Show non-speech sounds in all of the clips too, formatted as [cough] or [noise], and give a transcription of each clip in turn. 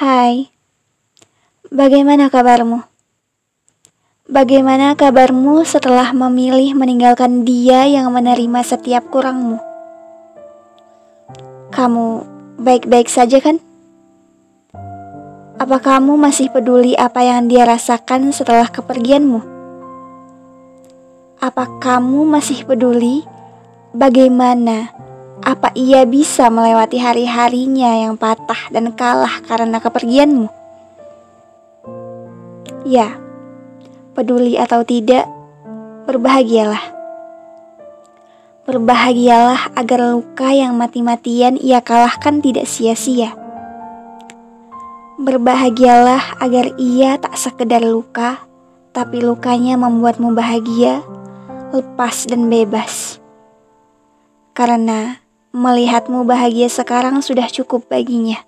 Hai, bagaimana kabarmu? Bagaimana kabarmu setelah memilih meninggalkan dia yang menerima setiap kurangmu? Kamu baik-baik saja kan? Apa kamu masih peduli apa yang dia rasakan setelah kepergianmu? Apa kamu masih peduli bagaimana apa ia bisa melewati hari-harinya yang patah dan kalah karena kepergianmu? Ya, peduli atau tidak, berbahagialah. Berbahagialah agar luka yang mati-matian ia kalahkan tidak sia-sia. Berbahagialah agar ia tak sekedar luka, tapi lukanya membuatmu bahagia, lepas dan bebas. Karena Melihatmu bahagia sekarang sudah cukup baginya.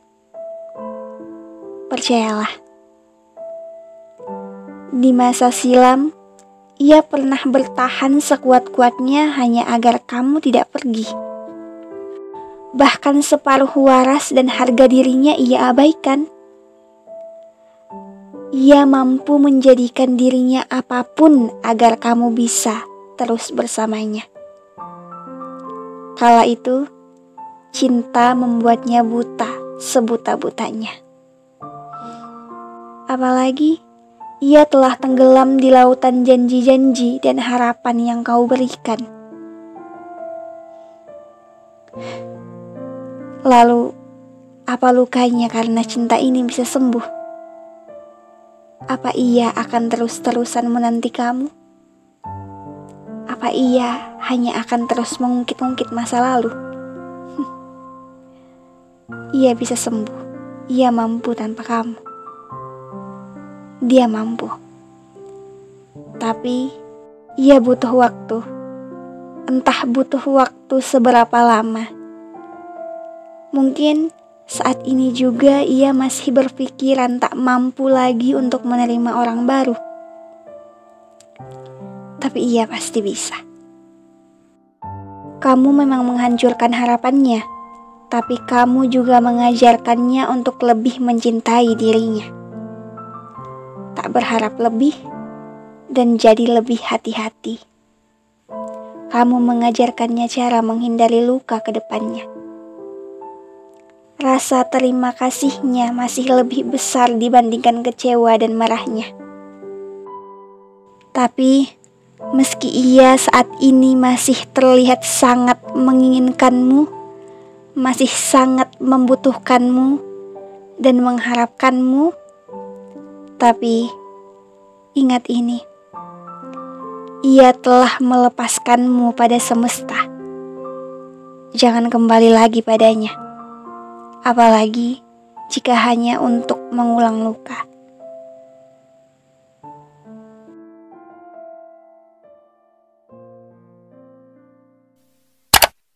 Percayalah. Di masa silam, ia pernah bertahan sekuat-kuatnya hanya agar kamu tidak pergi. Bahkan separuh waras dan harga dirinya ia abaikan. Ia mampu menjadikan dirinya apa pun agar kamu bisa terus bersamanya. Kala itu, cinta membuatnya buta sebuta-butanya. Apalagi ia telah tenggelam di lautan janji-janji dan harapan yang kau berikan. Lalu, apa lukanya karena cinta ini bisa sembuh? Apa ia akan terus-terusan menanti kamu? Apa ia hanya akan terus mengungkit-ungkit masa lalu. [laughs] Ia bisa sembuh. Ia mampu tanpa kamu. Dia mampu. Tapi ia butuh waktu. Entah butuh waktu seberapa lama. Mungkin saat ini juga ia masih berpikiran tak mampu lagi untuk menerima orang baru. Tapi ia pasti bisa. Kamu memang menghancurkan harapannya, tapi kamu juga mengajarkannya untuk lebih mencintai dirinya. Tak berharap lebih dan jadi lebih hati-hati. Kamu mengajarkannya cara menghindari luka ke depannya. Rasa terima kasihnya masih lebih besar dibandingkan kecewa dan marahnya. Tapi Meski ia saat ini masih terlihat sangat menginginkanmu, masih sangat membutuhkanmu dan mengharapkanmu, tapi ingat ini, ia telah melepaskanmu pada semesta. Jangan kembali lagi padanya, apalagi jika hanya untuk mengulang luka.